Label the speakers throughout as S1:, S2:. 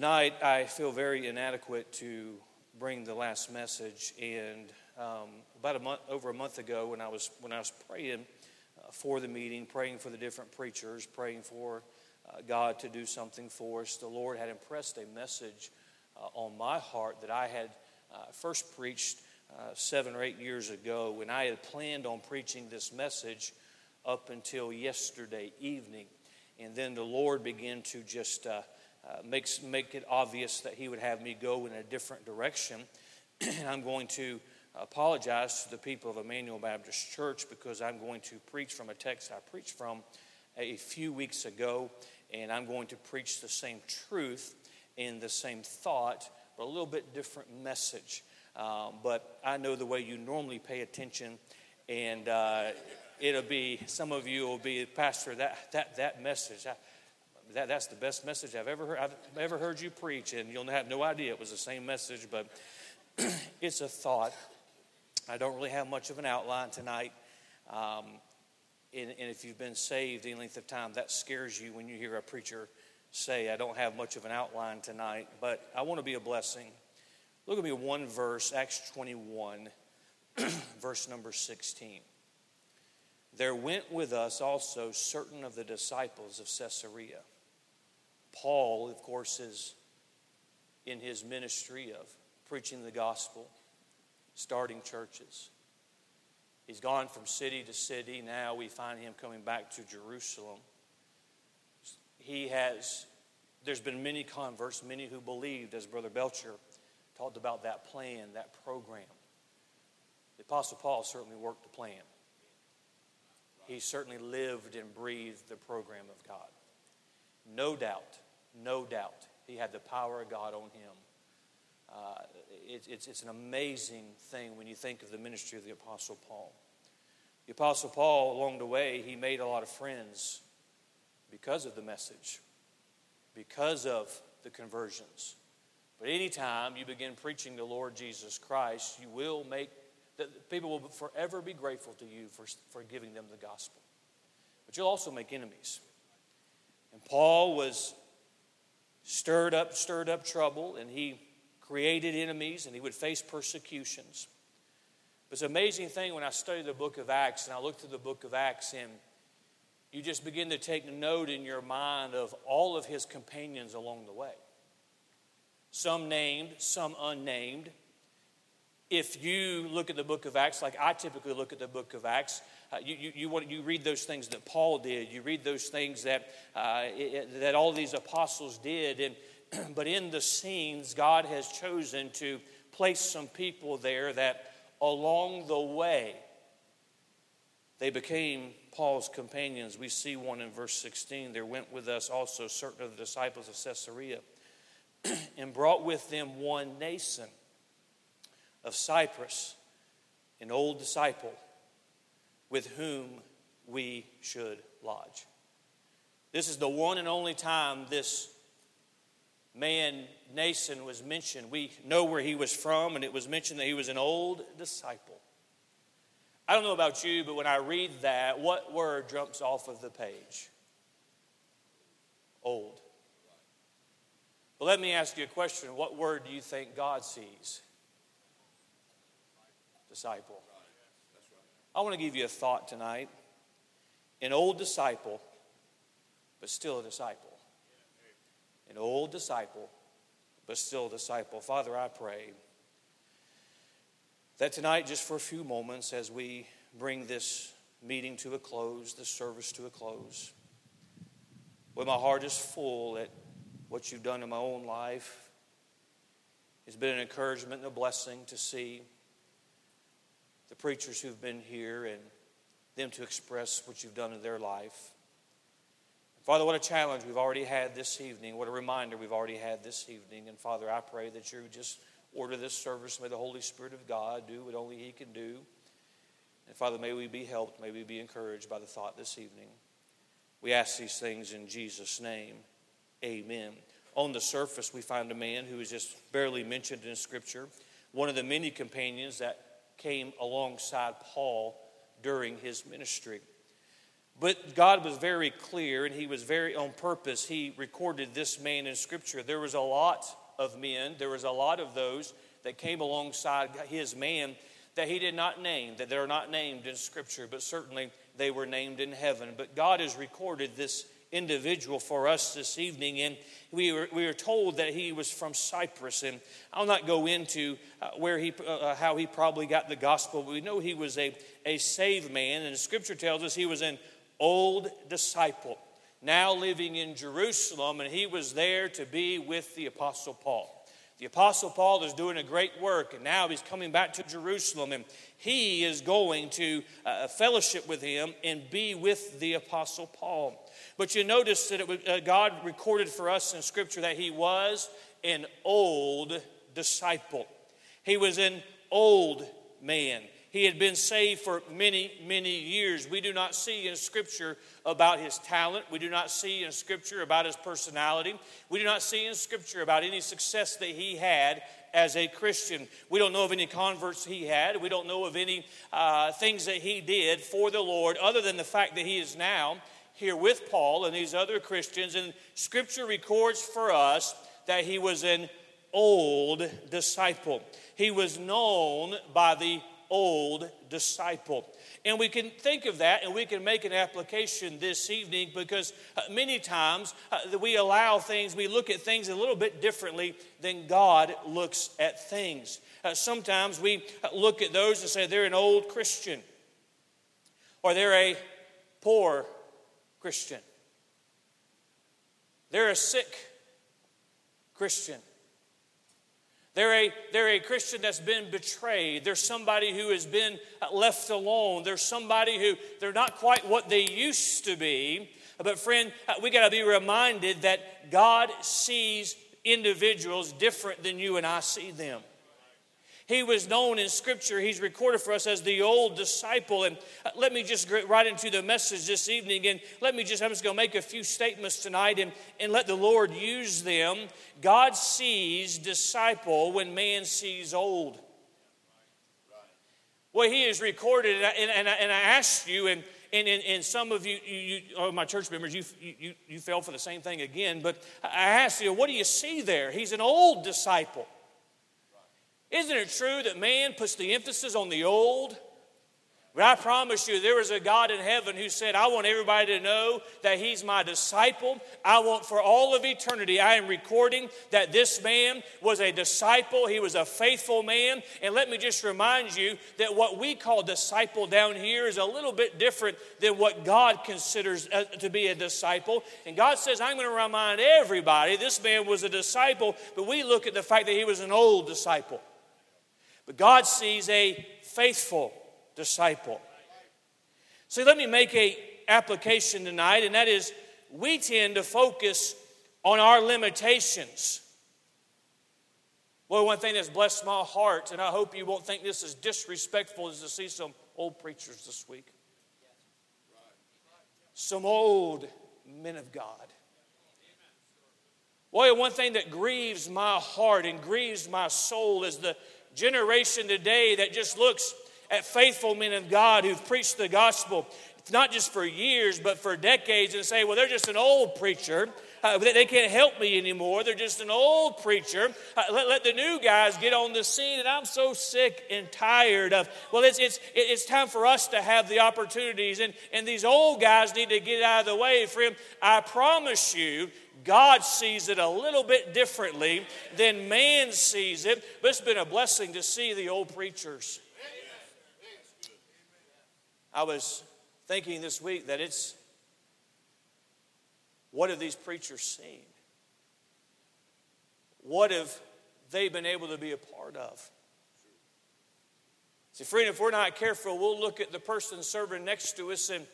S1: Tonight, I feel very inadequate to bring the last message. And um, about a month, over a month ago, when I was when I was praying uh, for the meeting, praying for the different preachers, praying for uh, God to do something for us, the Lord had impressed a message uh, on my heart that I had uh, first preached uh, seven or eight years ago, when I had planned on preaching this message up until yesterday evening, and then the Lord began to just uh, makes make it obvious that He would have me go in a different direction, and I'm going to apologize to the people of Emmanuel Baptist Church because I'm going to preach from a text I preached from a few weeks ago, and I'm going to preach the same truth in the same thought, but a little bit different message. Um, but I know the way you normally pay attention, and uh, it'll be some of you will be pastor that that that message. I, that, that's the best message I've ever heard. I've ever heard you preach, and you'll have no idea it was the same message, but it's a thought I don't really have much of an outline tonight. Um, and, and, if you've been saved any length of time, that scares you when you hear a preacher say, I don't have much of an outline tonight, but I want to be a blessing. Look at me one verse, Acts 21, verse number 16. There went with us also certain of the disciples of Caesarea. Paul, of course, is in his ministry of preaching the gospel starting churches. He's gone from city to city. Now we find him coming back to Jerusalem. He has, there's been many converts, many who believed, as Brother Belcher talked about that plan, that program. The Apostle Paul certainly worked the plan. He certainly lived and breathed the program of God. No doubt, no doubt, he had the power of God on him uh, it, it's, it's an amazing thing when you think of the ministry of the Apostle Paul. The Apostle Paul, along the way, he made a lot of friends because of the message, because of the conversions. But anytime you begin preaching the Lord Jesus Christ, you will make that people will forever be grateful to you for, for giving them the gospel. But you'll also make enemies. And Paul was stirred up, stirred up trouble, and he created enemies and he would face persecutions. It's an amazing thing when I study the book of Acts and I look through the book of Acts and you just begin to take note in your mind of all of his companions along the way. Some named, some unnamed. If you look at the book of Acts, like I typically look at the book of Acts, uh, you, you, you, want, you read those things that Paul did, you read those things that, uh, it, that all these apostles did, and but in the scenes, God has chosen to place some people there that along the way, they became Paul's companions. We see one in verse 16. There went with us also certain of the disciples of Caesarea and brought with them one Mnason of Cyprus, an old disciple with whom we should lodge. This is the one and only time this man Mnason was mentioned. We know where he was from, and it was mentioned that he was an old disciple. I don't know about you, but when I read that, what word jumps off of the page? Old. But let me ask you a question. What word do you think God sees? Disciple. I want to give you a thought tonight. An old disciple, but still a disciple an old disciple, but still a disciple. Father, I pray that tonight, just for a few moments, as we bring this meeting to a close, this service to a close, when my heart is full at what you've done in my own life, it's been an encouragement and a blessing to see the preachers who've been here and them to express what you've done in their life. Father, what a challenge we've already had this evening. What a reminder we've already had this evening. And Father, I pray that you just order this service. May the Holy Spirit of God do what only He can do. And Father, may we be helped. May we be encouraged by the thought this evening. We ask these things in Jesus' name. Amen. On the surface, we find a man who is just barely mentioned in Scripture, one of the many companions that came alongside Paul during his ministry. But God was very clear and He was very on purpose. He recorded this man in Scripture. There was a lot of men, there was a lot of those that came alongside his man that he did not name, that they're not named in Scripture, but certainly they were named in heaven. But God has recorded this individual for us this evening, and we were, we were told that he was from Cyprus. And I'll not go into uh, where he, uh, uh, how he probably got the gospel, but we know he was a, a saved man, and Scripture tells us he was an old disciple, now living in Jerusalem, and he was there to be with the Apostle Paul. The Apostle Paul is doing a great work, and now he's coming back to Jerusalem, and he is going to uh, fellowship with him and be with the Apostle Paul. But you notice that was, uh, God recorded for us in Scripture that he was an old disciple. He was an old man. He had been saved for many, many years. We do not see in Scripture about his talent. We do not see in Scripture about his personality. We do not see in Scripture about any success that he had as a Christian. We don't know of any converts he had. We don't know of any uh, things that he did for the Lord, other than the fact that he is now here with Paul and these other Christians. And Scripture records for us that he was an old disciple. He was known by the old disciple. And we can think of that and we can make an application this evening because uh, many times uh, we allow things, we look at things a little bit differently than God looks at things. Uh, sometimes we look at those and say they're an old Christian or they're a poor Christian. They're a sick Christian. They're a, they're a Christian that's been betrayed. There's somebody who has been left alone. There's somebody who they're not quite what they used to be. But, friend, uh, we got to be reminded that God sees individuals different than you and I see them. He was known in Scripture, he's recorded for us as the old disciple. And uh, let me just get right into the message this evening. And let me just, I'm just going to make a few statements tonight and, and let the Lord use them. God sees disciple when man sees old. Well, he is recorded, and, and, and I asked you, and, and, and, some of you, you, you oh, my church members, you, you, you fell for the same thing again. But I asked you, what do you see there? He's an old disciple. Isn't it true that man puts the emphasis on the old? But I promise you, there is a God in heaven who said, I want everybody to know that He's my disciple. I want for all of eternity, I am recording that this man was a disciple. He was a faithful man. And let me just remind you that what we call disciple down here is a little bit different than what God considers uh, to be a disciple. And God says, I'm going to remind everybody this man was a disciple, but we look at the fact that he was an old disciple. But God sees a faithful disciple. So let me make a application tonight, and that is we tend to focus on our limitations. Well, one thing that's blessed my heart, and I hope you won't think this is disrespectful, is to see some old preachers this week. Some old men of God. Boy, one thing that grieves my heart and grieves my soul is the generation today that just looks at faithful men of God who've preached the gospel, not just for years, but for decades, and say, well, they're just an old preacher. Uh, they can't help me anymore. They're just an old preacher. Uh, let, let, the new guys get on the scene, and I'm so sick and tired of. Well, it's, it's, it's time for us to have the opportunities, and, and these old guys need to get out of the way. Friend, I promise you, God sees it a little bit differently than man sees it, but it's been a blessing to see the old preachers. I was thinking this week that it's what have these preachers seen? What have they been able to be a part of? See, friend, if we're not careful, we'll look at the person serving next to us and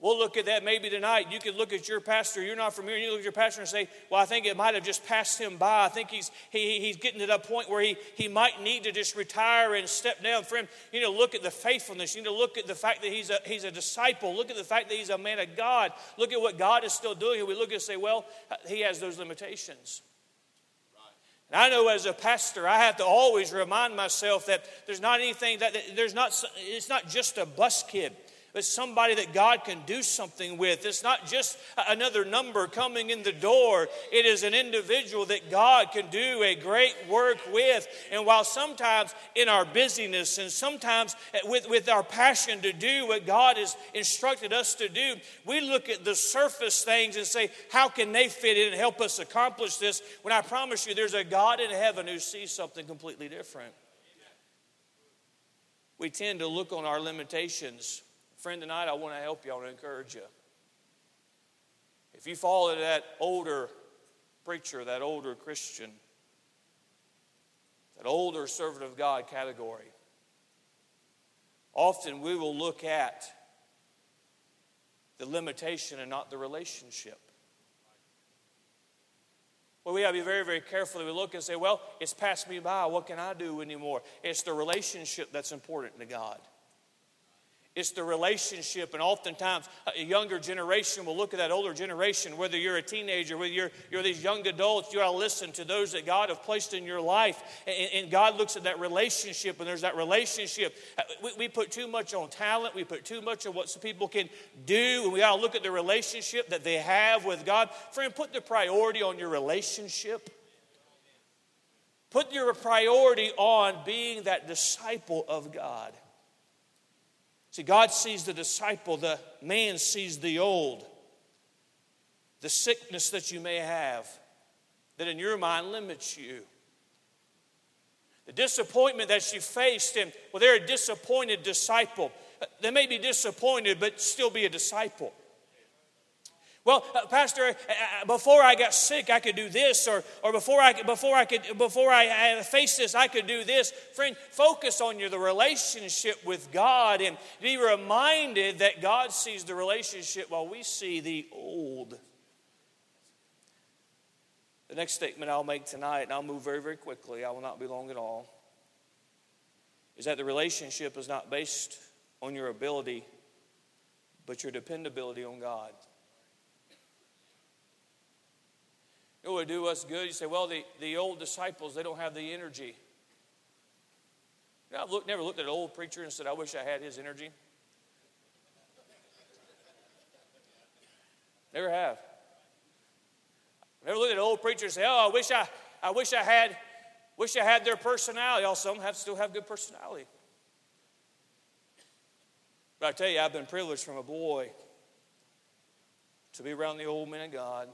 S1: We'll look at that maybe tonight. You could look at your pastor. You're not from here. You look at your pastor and say, Well, I think it might have just passed him by. I think he's, he, he's getting to that point where he, he might need to just retire and step down. Friend, you know, look at the faithfulness. You need to look at the fact that he's a, he's a disciple. Look at the fact that he's a man of God. Look at what God is still doing. And we look and say, Well, he has those limitations. And I know as a pastor, I have to always remind myself that there's not anything that there's not, it's not just a bus kid but somebody that God can do something with. It's not just another number coming in the door, it is an individual that God can do a great work with. And while sometimes in our busyness and sometimes with, with our passion to do what God has instructed us to do, we look at the surface things and say, How can they fit in and help us accomplish this? When I promise you, there's a God in heaven who sees something completely different. We tend to look on our limitations. Friend, tonight I want to help you, I want to encourage you. If you fall into that older preacher, that older Christian, that older servant of God category, often we will look at the limitation and not the relationship. Well, we got to be very, very careful. We look and say, well, it's passed me by. What can I do anymore? It's the relationship that's important to God. It's the relationship, and oftentimes uh, a younger generation will look at that older generation, whether you're a teenager, whether you're, you're these young adults, you ought to listen to those that God have placed in your life. And, and God looks at that relationship, and there's that relationship. Uh, we, we, put too much on talent, we put too much on what some people can do, and we ought to look at the relationship that they have with God. Friend, put the priority on your relationship. Put your priority on being that disciple of God. See, God sees the disciple, the man sees the old. The sickness that you may have that in your mind limits you. The disappointment that you faced, and well, they're a disappointed disciple. They may be disappointed, but still be a disciple. Well, uh, Pastor, uh, uh, before I got sick, I could do this, or, or before I before I could before I faced this, I could do this. Friend, focus on your the relationship with God, and be reminded that God sees the relationship while we see the old. The next statement I'll make tonight, and I'll move very, very quickly. I will not be long at all. Is that the relationship is not based on your ability, but your dependability on God. It would do us good. You say, well, the, the old disciples, they don't have the energy. You know, I've looked, never looked at an old preacher and said, I wish I had his energy. Never have. Never looked at an old preacher and say, oh, I wish I, I wish I had, wish I had their personality. All some have still have good personality. But I tell you, I've been privileged from a boy to be around the old men of God.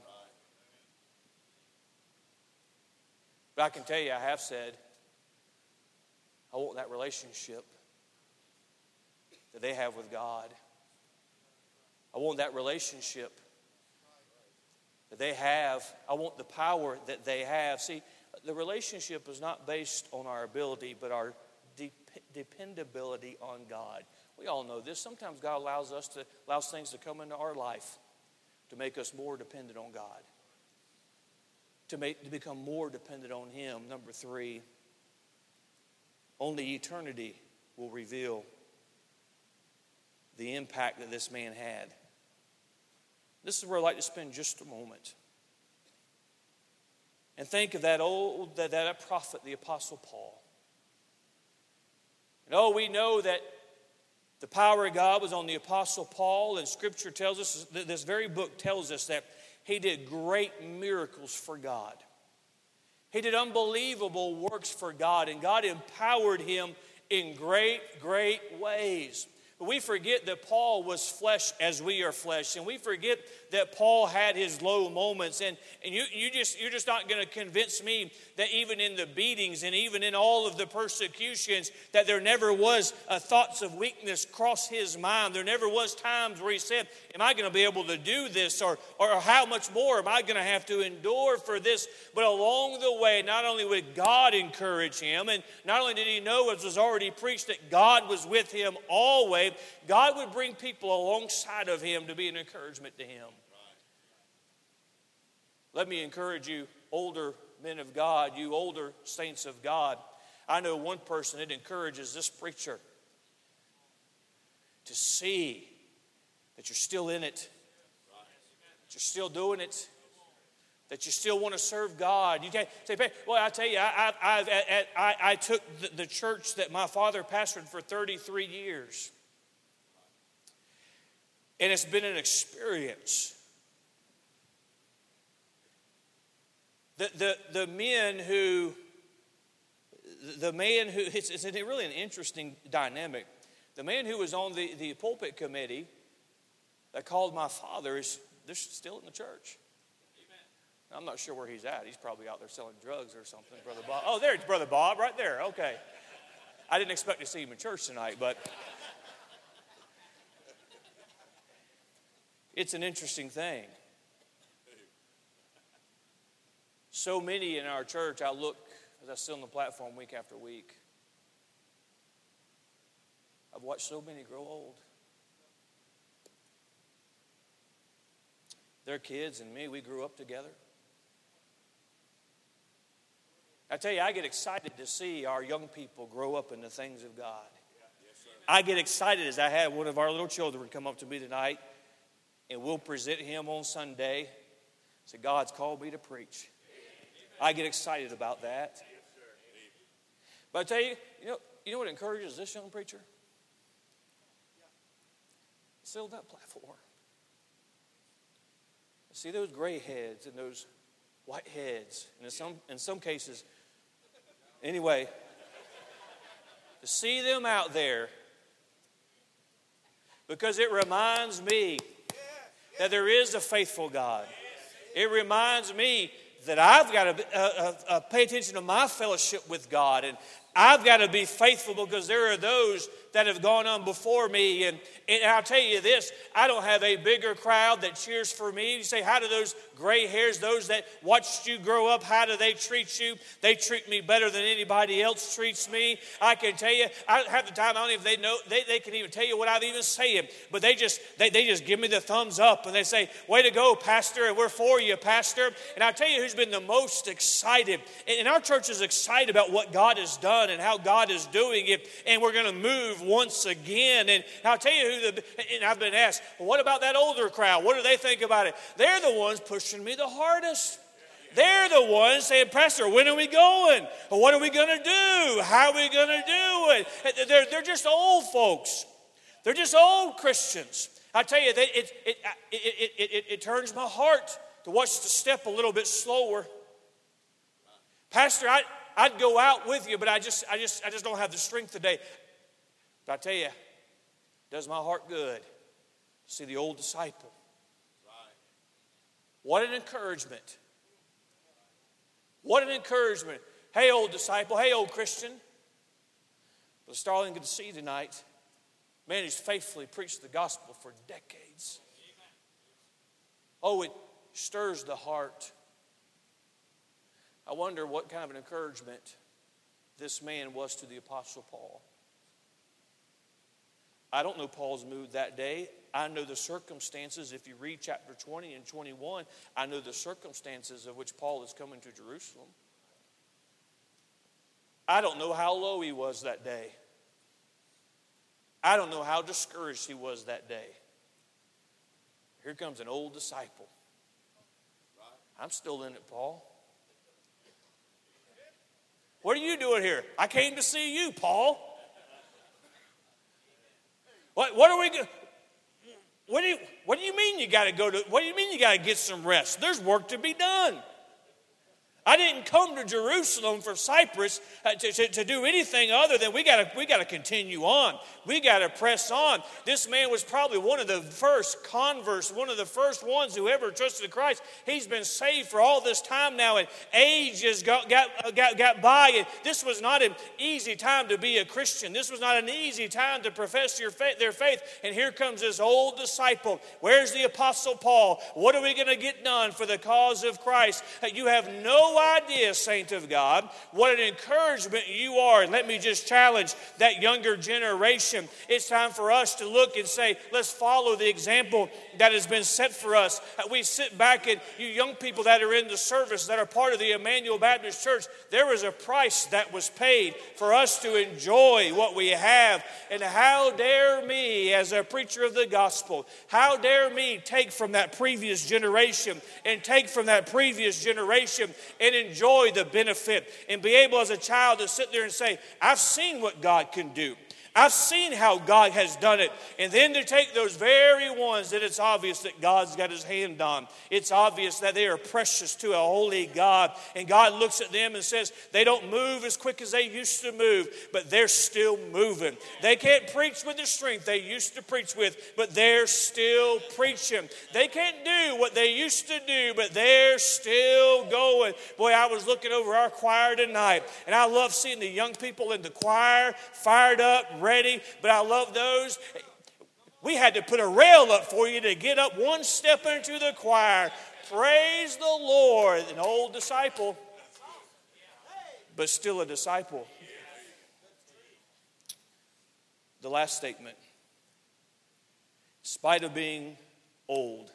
S1: But I can tell you, I have said, I want that relationship that they have with God. I want that relationship that they have. I want the power that they have. See, the relationship is not based on our ability, but our de- dependability on God. We all know this. Sometimes God allows us to allows things to come into our life to make us more dependent on God to, make, to become more dependent on Him. Number three, only eternity will reveal the impact that this man had. This is where I'd like to spend just a moment. And think of that old, that, that prophet, the Apostle Paul. And oh, we know that the power of God was on the Apostle Paul, and Scripture tells us, this very book tells us that he did great miracles for God. He did unbelievable works for God, and God empowered him in great, great ways. We forget that Paul was flesh as we are flesh, and we forget that Paul had his low moments. And, and you, you just, you're just not going to convince me that even in the beatings and even in all of the persecutions, that there never was thoughts of weakness cross his mind. There never was times where he said, Am I going to be able to do this? Or, or how much more am I going to have to endure for this? But along the way, not only would God encourage him, and not only did he know, as was already preached, that God was with him always, God would bring people alongside of him to be an encouragement to him. Let me encourage you, older men of God, you older saints of God. I know one person that encourages this preacher to see that you're still in it, that you're still doing it, that you still want to serve God. You can't say, well, I tell you, I, I, I, I took the, the church that my father pastored for 33 years. And it's been an experience. The, the, the men who, the man who, it's, it's really an interesting dynamic. The man who was on the, the pulpit committee that called my father is they're still in the church. I'm not sure where he's at. He's probably out there selling drugs or something, Brother Bob. Oh, there's Brother Bob right there. Okay. I didn't expect to see him in church tonight, but it's an interesting thing. So many in our church, I look as I sit on the platform week after week. I've watched so many grow old. Their kids and me, we grew up together. I tell you, I get excited to see our young people grow up in the things of God. I get excited as I have one of our little children come up to me tonight, and we'll present him on Sunday. Say, God's called me to preach. I get excited about that. But I tell you, you know, you know what encourages this young preacher? Sit that platform. See those gray heads and those white heads, and in some, in some cases, Anyway, to see them out there, because it reminds me that there is a faithful God. It reminds me that I've got to uh, uh, uh, pay attention to my fellowship with God, and I've got to be faithful because there are those that have gone on before me. And, and I'll tell you this I don't have a bigger crowd that cheers for me. You say, How do those gray hairs, those that watched you grow up, how do they treat you? They treat me better than anybody else treats me. I can tell you, I have the time, I don't even they know they, they can even tell you what I've even saying. But they just they, they just give me the thumbs up and they say, Way to go, Pastor, and we're for you, Pastor. And I'll tell you who's been the most excited. And our church is excited about what God has done and how God is doing it. And we're going to move once again. And I'll tell you who the, and I've been asked, what about that older crowd? What do they think about it? They're the ones pushing me the hardest. They're the ones saying, Pastor, when are we going? what are we going to do? How are we going to do it? They're, they're just old folks. They're just old Christians. I tell you, it, it, it, it, it, it turns my heart to watch the step a little bit slower. Pastor, I, I'd go out with you, but I just, I just, I just don't have the strength today. But I tell you, does my heart good to see the old disciple. What an encouragement. What an encouragement. Hey, old disciple. Hey, old Christian. The Starling good to see tonight. Man, he's faithfully preached the gospel for decades. Oh, it stirs the heart. I wonder what kind of an encouragement this man was to the Apostle Paul. I don't know Paul's mood that day. I know the circumstances. If you read chapter 20 and 21, I know the circumstances of which Paul is coming to Jerusalem. I don't know how low he was that day. I don't know how discouraged he was that day. Here comes an old disciple. I'm still in it, Paul. What are you doing here? I came to see you, Paul. What, what are we what do you what do you mean you got to go to what do you mean you got to get some rest? There's work to be done. I didn't come to Jerusalem for Cyprus uh, to, to, to, do anything other than we got we to continue on. We got to press on. This man was probably one of the first converts, one of the first ones who ever trusted Christ. He's been saved for all this time now, and age has got, got, uh, got, got by. And this was not an easy time to be a Christian. This was not an easy time to profess your faith, their faith. And here comes this old disciple. Where's the Apostle Paul? What are we going to get done for the cause of Christ? Uh, you have no idea, saint of God, what an encouragement you are. And let me just challenge that younger generation. It's time for us to look and say, let's follow the example that has been set for us. Uh, we sit back and you young people that are in the service that are part of the Emmanuel Baptist Church, there was a price that was paid for us to enjoy what we have. And how dare me, as a preacher of the gospel, how dare me take from that previous generation and take from that previous generation and enjoy the benefit and be able as a child to sit there and say, I've seen what God can do. I've seen how God has done it. And then to take those very ones that it's obvious that God's got his hand on, it's obvious that they are precious to a holy God. And God looks at them and says, they don't move as quick as they used to move, but they're still moving. They can't preach with the strength they used to preach with, but they're still preaching. They can't do what they used to do, but they're still going. Boy, I was looking over our choir tonight, and I love seeing the young people in the choir fired up, ready, but I love those. We had to put a rail up for you to get up one step into the choir. Praise the Lord. An old disciple, but still a disciple. The last statement. In spite of being old,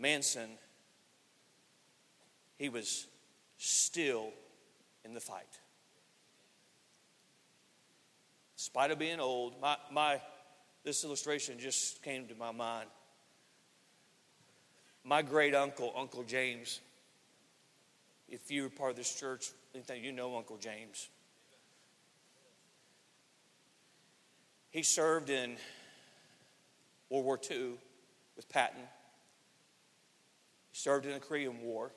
S1: Mnason, he was still in the fight spite of being old, my, my, this illustration just came to my mind. My great uncle, Uncle James, if you were part of this church, anything you know Uncle James. He served in World War II with Patton. He served in the Korean War.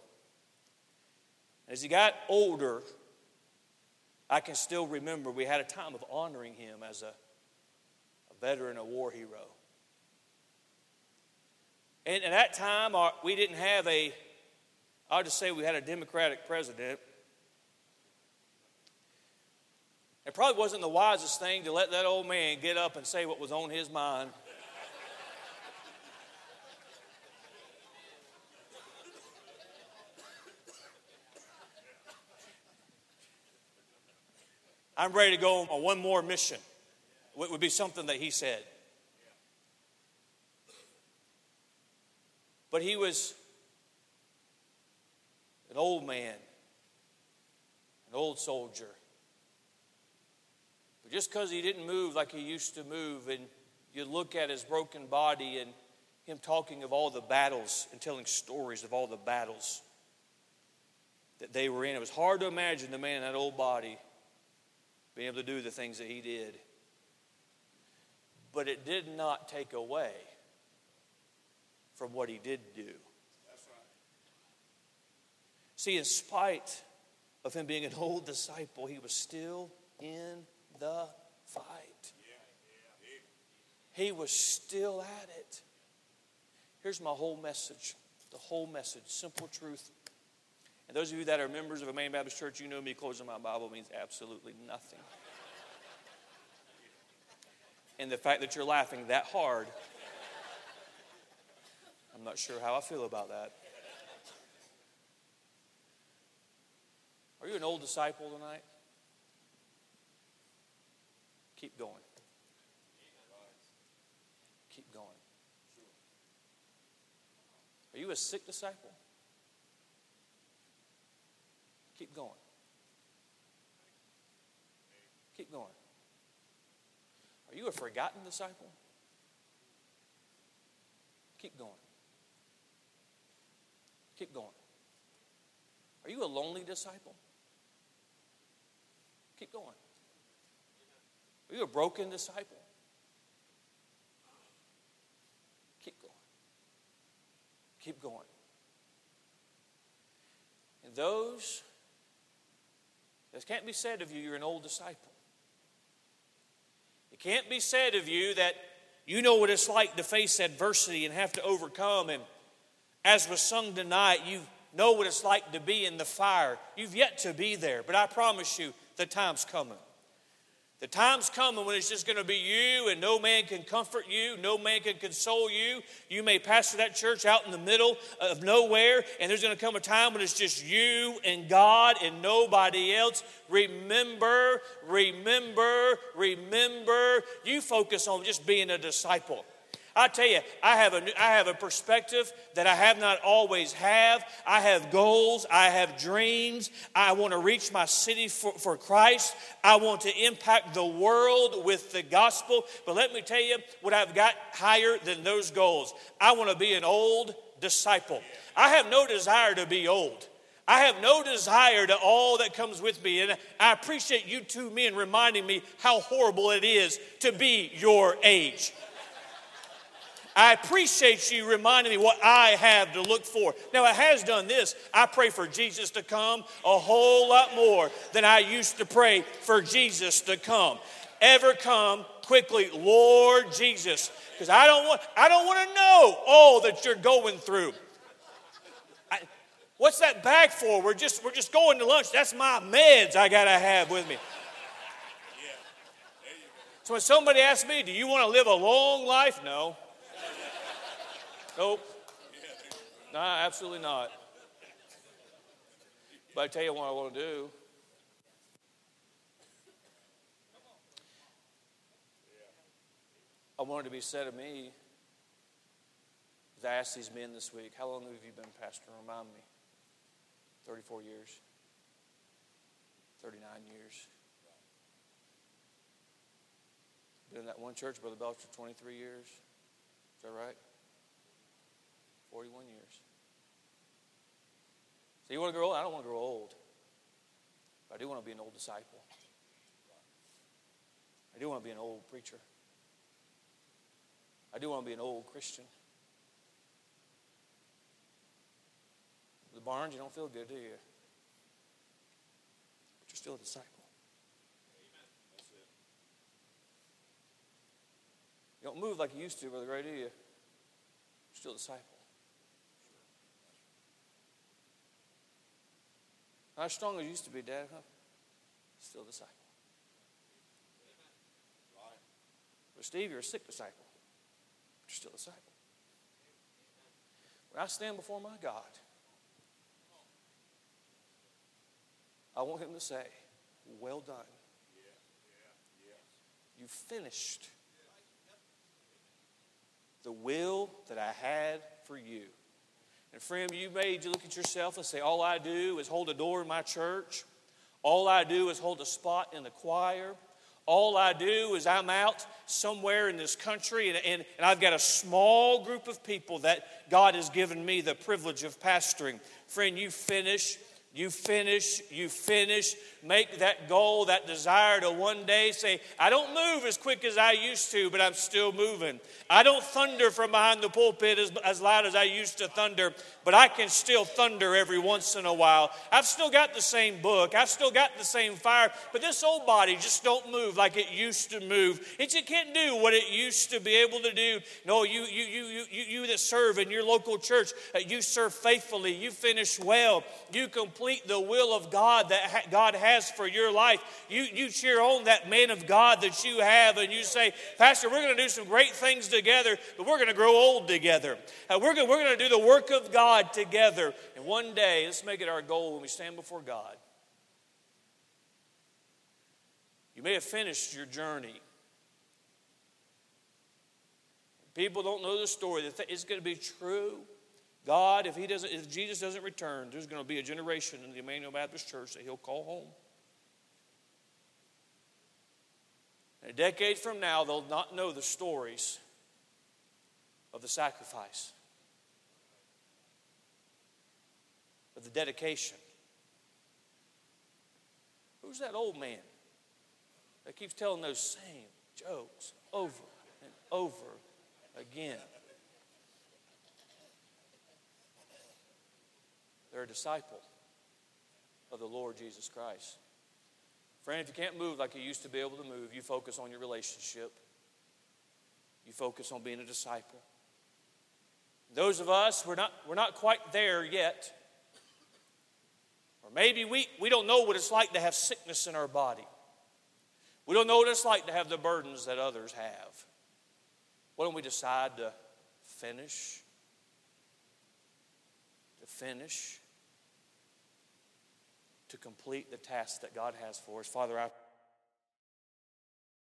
S1: As he got older, I can still remember we had a time of honoring him as a, a veteran, a war hero. And at that time, our, we didn't have a, I'll just say we had a Democratic president. It probably wasn't the wisest thing to let that old man get up and say what was on his mind. I'm ready to go on one more mission. It would be something that he said. But he was an old man, an old soldier. But just because he didn't move like he used to move, and you look at his broken body and him talking of all the battles and telling stories of all the battles that they were in, it was hard to imagine the man in that old body being able to do the things that he did. But it did not take away from what he did do. See, in spite of him being an old disciple, he was still in the fight. He was still at it. Here's my whole message the whole message simple truth and those of you that are members of Emmanuel Baptist church, you know me closing my Bible means absolutely nothing. and the fact that you're laughing that hard, I'm not sure how I feel about that. Are you an old disciple tonight? Keep going. Keep going. Are you a sick disciple? Keep going. Keep going. Are you a forgotten disciple? Keep going. Keep going. Are you a lonely disciple? Keep going. Are you a broken disciple? Keep going. Keep going. And those this can't be said of you, you're an old disciple. It can't be said of you that you know what it's like to face adversity and have to overcome. And as was sung tonight, you know what it's like to be in the fire. You've yet to be there, but I promise you, the time's coming. The time's coming when it's just going to be you and no man can comfort you, no man can console you. You may pastor that church out in the middle of nowhere, and there's going to come a time when it's just you and God and nobody else. Remember, remember, remember. You focus on just being a disciple. I tell you, I have a, I have a perspective that I have not always have. I have goals. I have dreams. I want to reach my city for, for Christ. I want to impact the world with the gospel. But let me tell you what I've got higher than those goals. I want to be an old disciple. I have no desire to be old. I have no desire to all that comes with me. And I appreciate you two men reminding me how horrible it is to be your age. I appreciate you reminding me what I have to look for. Now, it has done this. I pray for Jesus to come a whole lot more than I used to pray for Jesus to come. Ever come quickly, Lord Jesus, because I don't want I don't want to know all that you're going through. I, what's that bag for? We're just we're just going to lunch. That's my meds I gotta have with me. So when somebody asks me, "Do you want to live a long life?" No. Nope. Nah, absolutely not. But I tell you what I want to do. I wanted to be said of me. I asked these men this week, how long have you been pastor? Remind me. 34 years. 39 years. Been in that one church, Brother Belcher, 23 years. Is that right? 41 years. So you want to grow old? I don't want to grow old. But I do want to be an old disciple. I do want to be an old preacher. I do want to be an old Christian. The barns, you don't feel good, do you? But you're still a disciple. You don't move like you used to, Brother Gray, do you? You're still a disciple. Not as strong as you used to be, Dad, huh? Still disciple. But Steve, you're a sick disciple. You're still a disciple. When I stand before my God, I want him to say, Well done. You finished the will that I had for you. And friend, you may look at yourself and say, All I do is hold a door in my church. All I do is hold a spot in the choir. All I do is I'm out somewhere in this country and, and, and I've got a small group of people that God has given me the privilege of pastoring. Friend, you finish you finish, you finish, make that goal, that desire to one day say, I don't move as quick as I used to, but I'm still moving. I don't thunder from behind the pulpit as, as loud as I used to thunder, but I can still thunder every once in a while. I've still got the same book, I've still got the same fire, but this old body just don't move like it used to move. It just can't do what it used to be able to do. No, you, you, you, you, you, you that serve in your local church, uh, you serve faithfully, you finish well, you complete the will of God that God has for your life. You, you cheer on that man of God that you have, and you say, Pastor, we're going to do some great things together, but we're going to grow old together. Uh, we're going we're going to do the work of God together. And one day, let's make it our goal when we stand before God. You may have finished your journey. People don't know the story. It's going to be true. God, if he doesn't, if Jesus doesn't return, there's going to be a generation in the Emmanuel Baptist Church that he'll call home. a decade from now, they'll not know the stories of the sacrifice, of the dedication. Who's that old man that keeps telling those same jokes over and over again? They're a disciple of the Lord Jesus Christ. Friend, if you can't move like you used to be able to move, you focus on your relationship. You focus on being a disciple. Those of us, we're not, we're not quite there yet. Or maybe we, we don't know what it's like to have sickness in our body. We don't know what it's like to have the burdens that others have. Why don't we decide to finish? To finish? To complete the task that God has for us. Father, I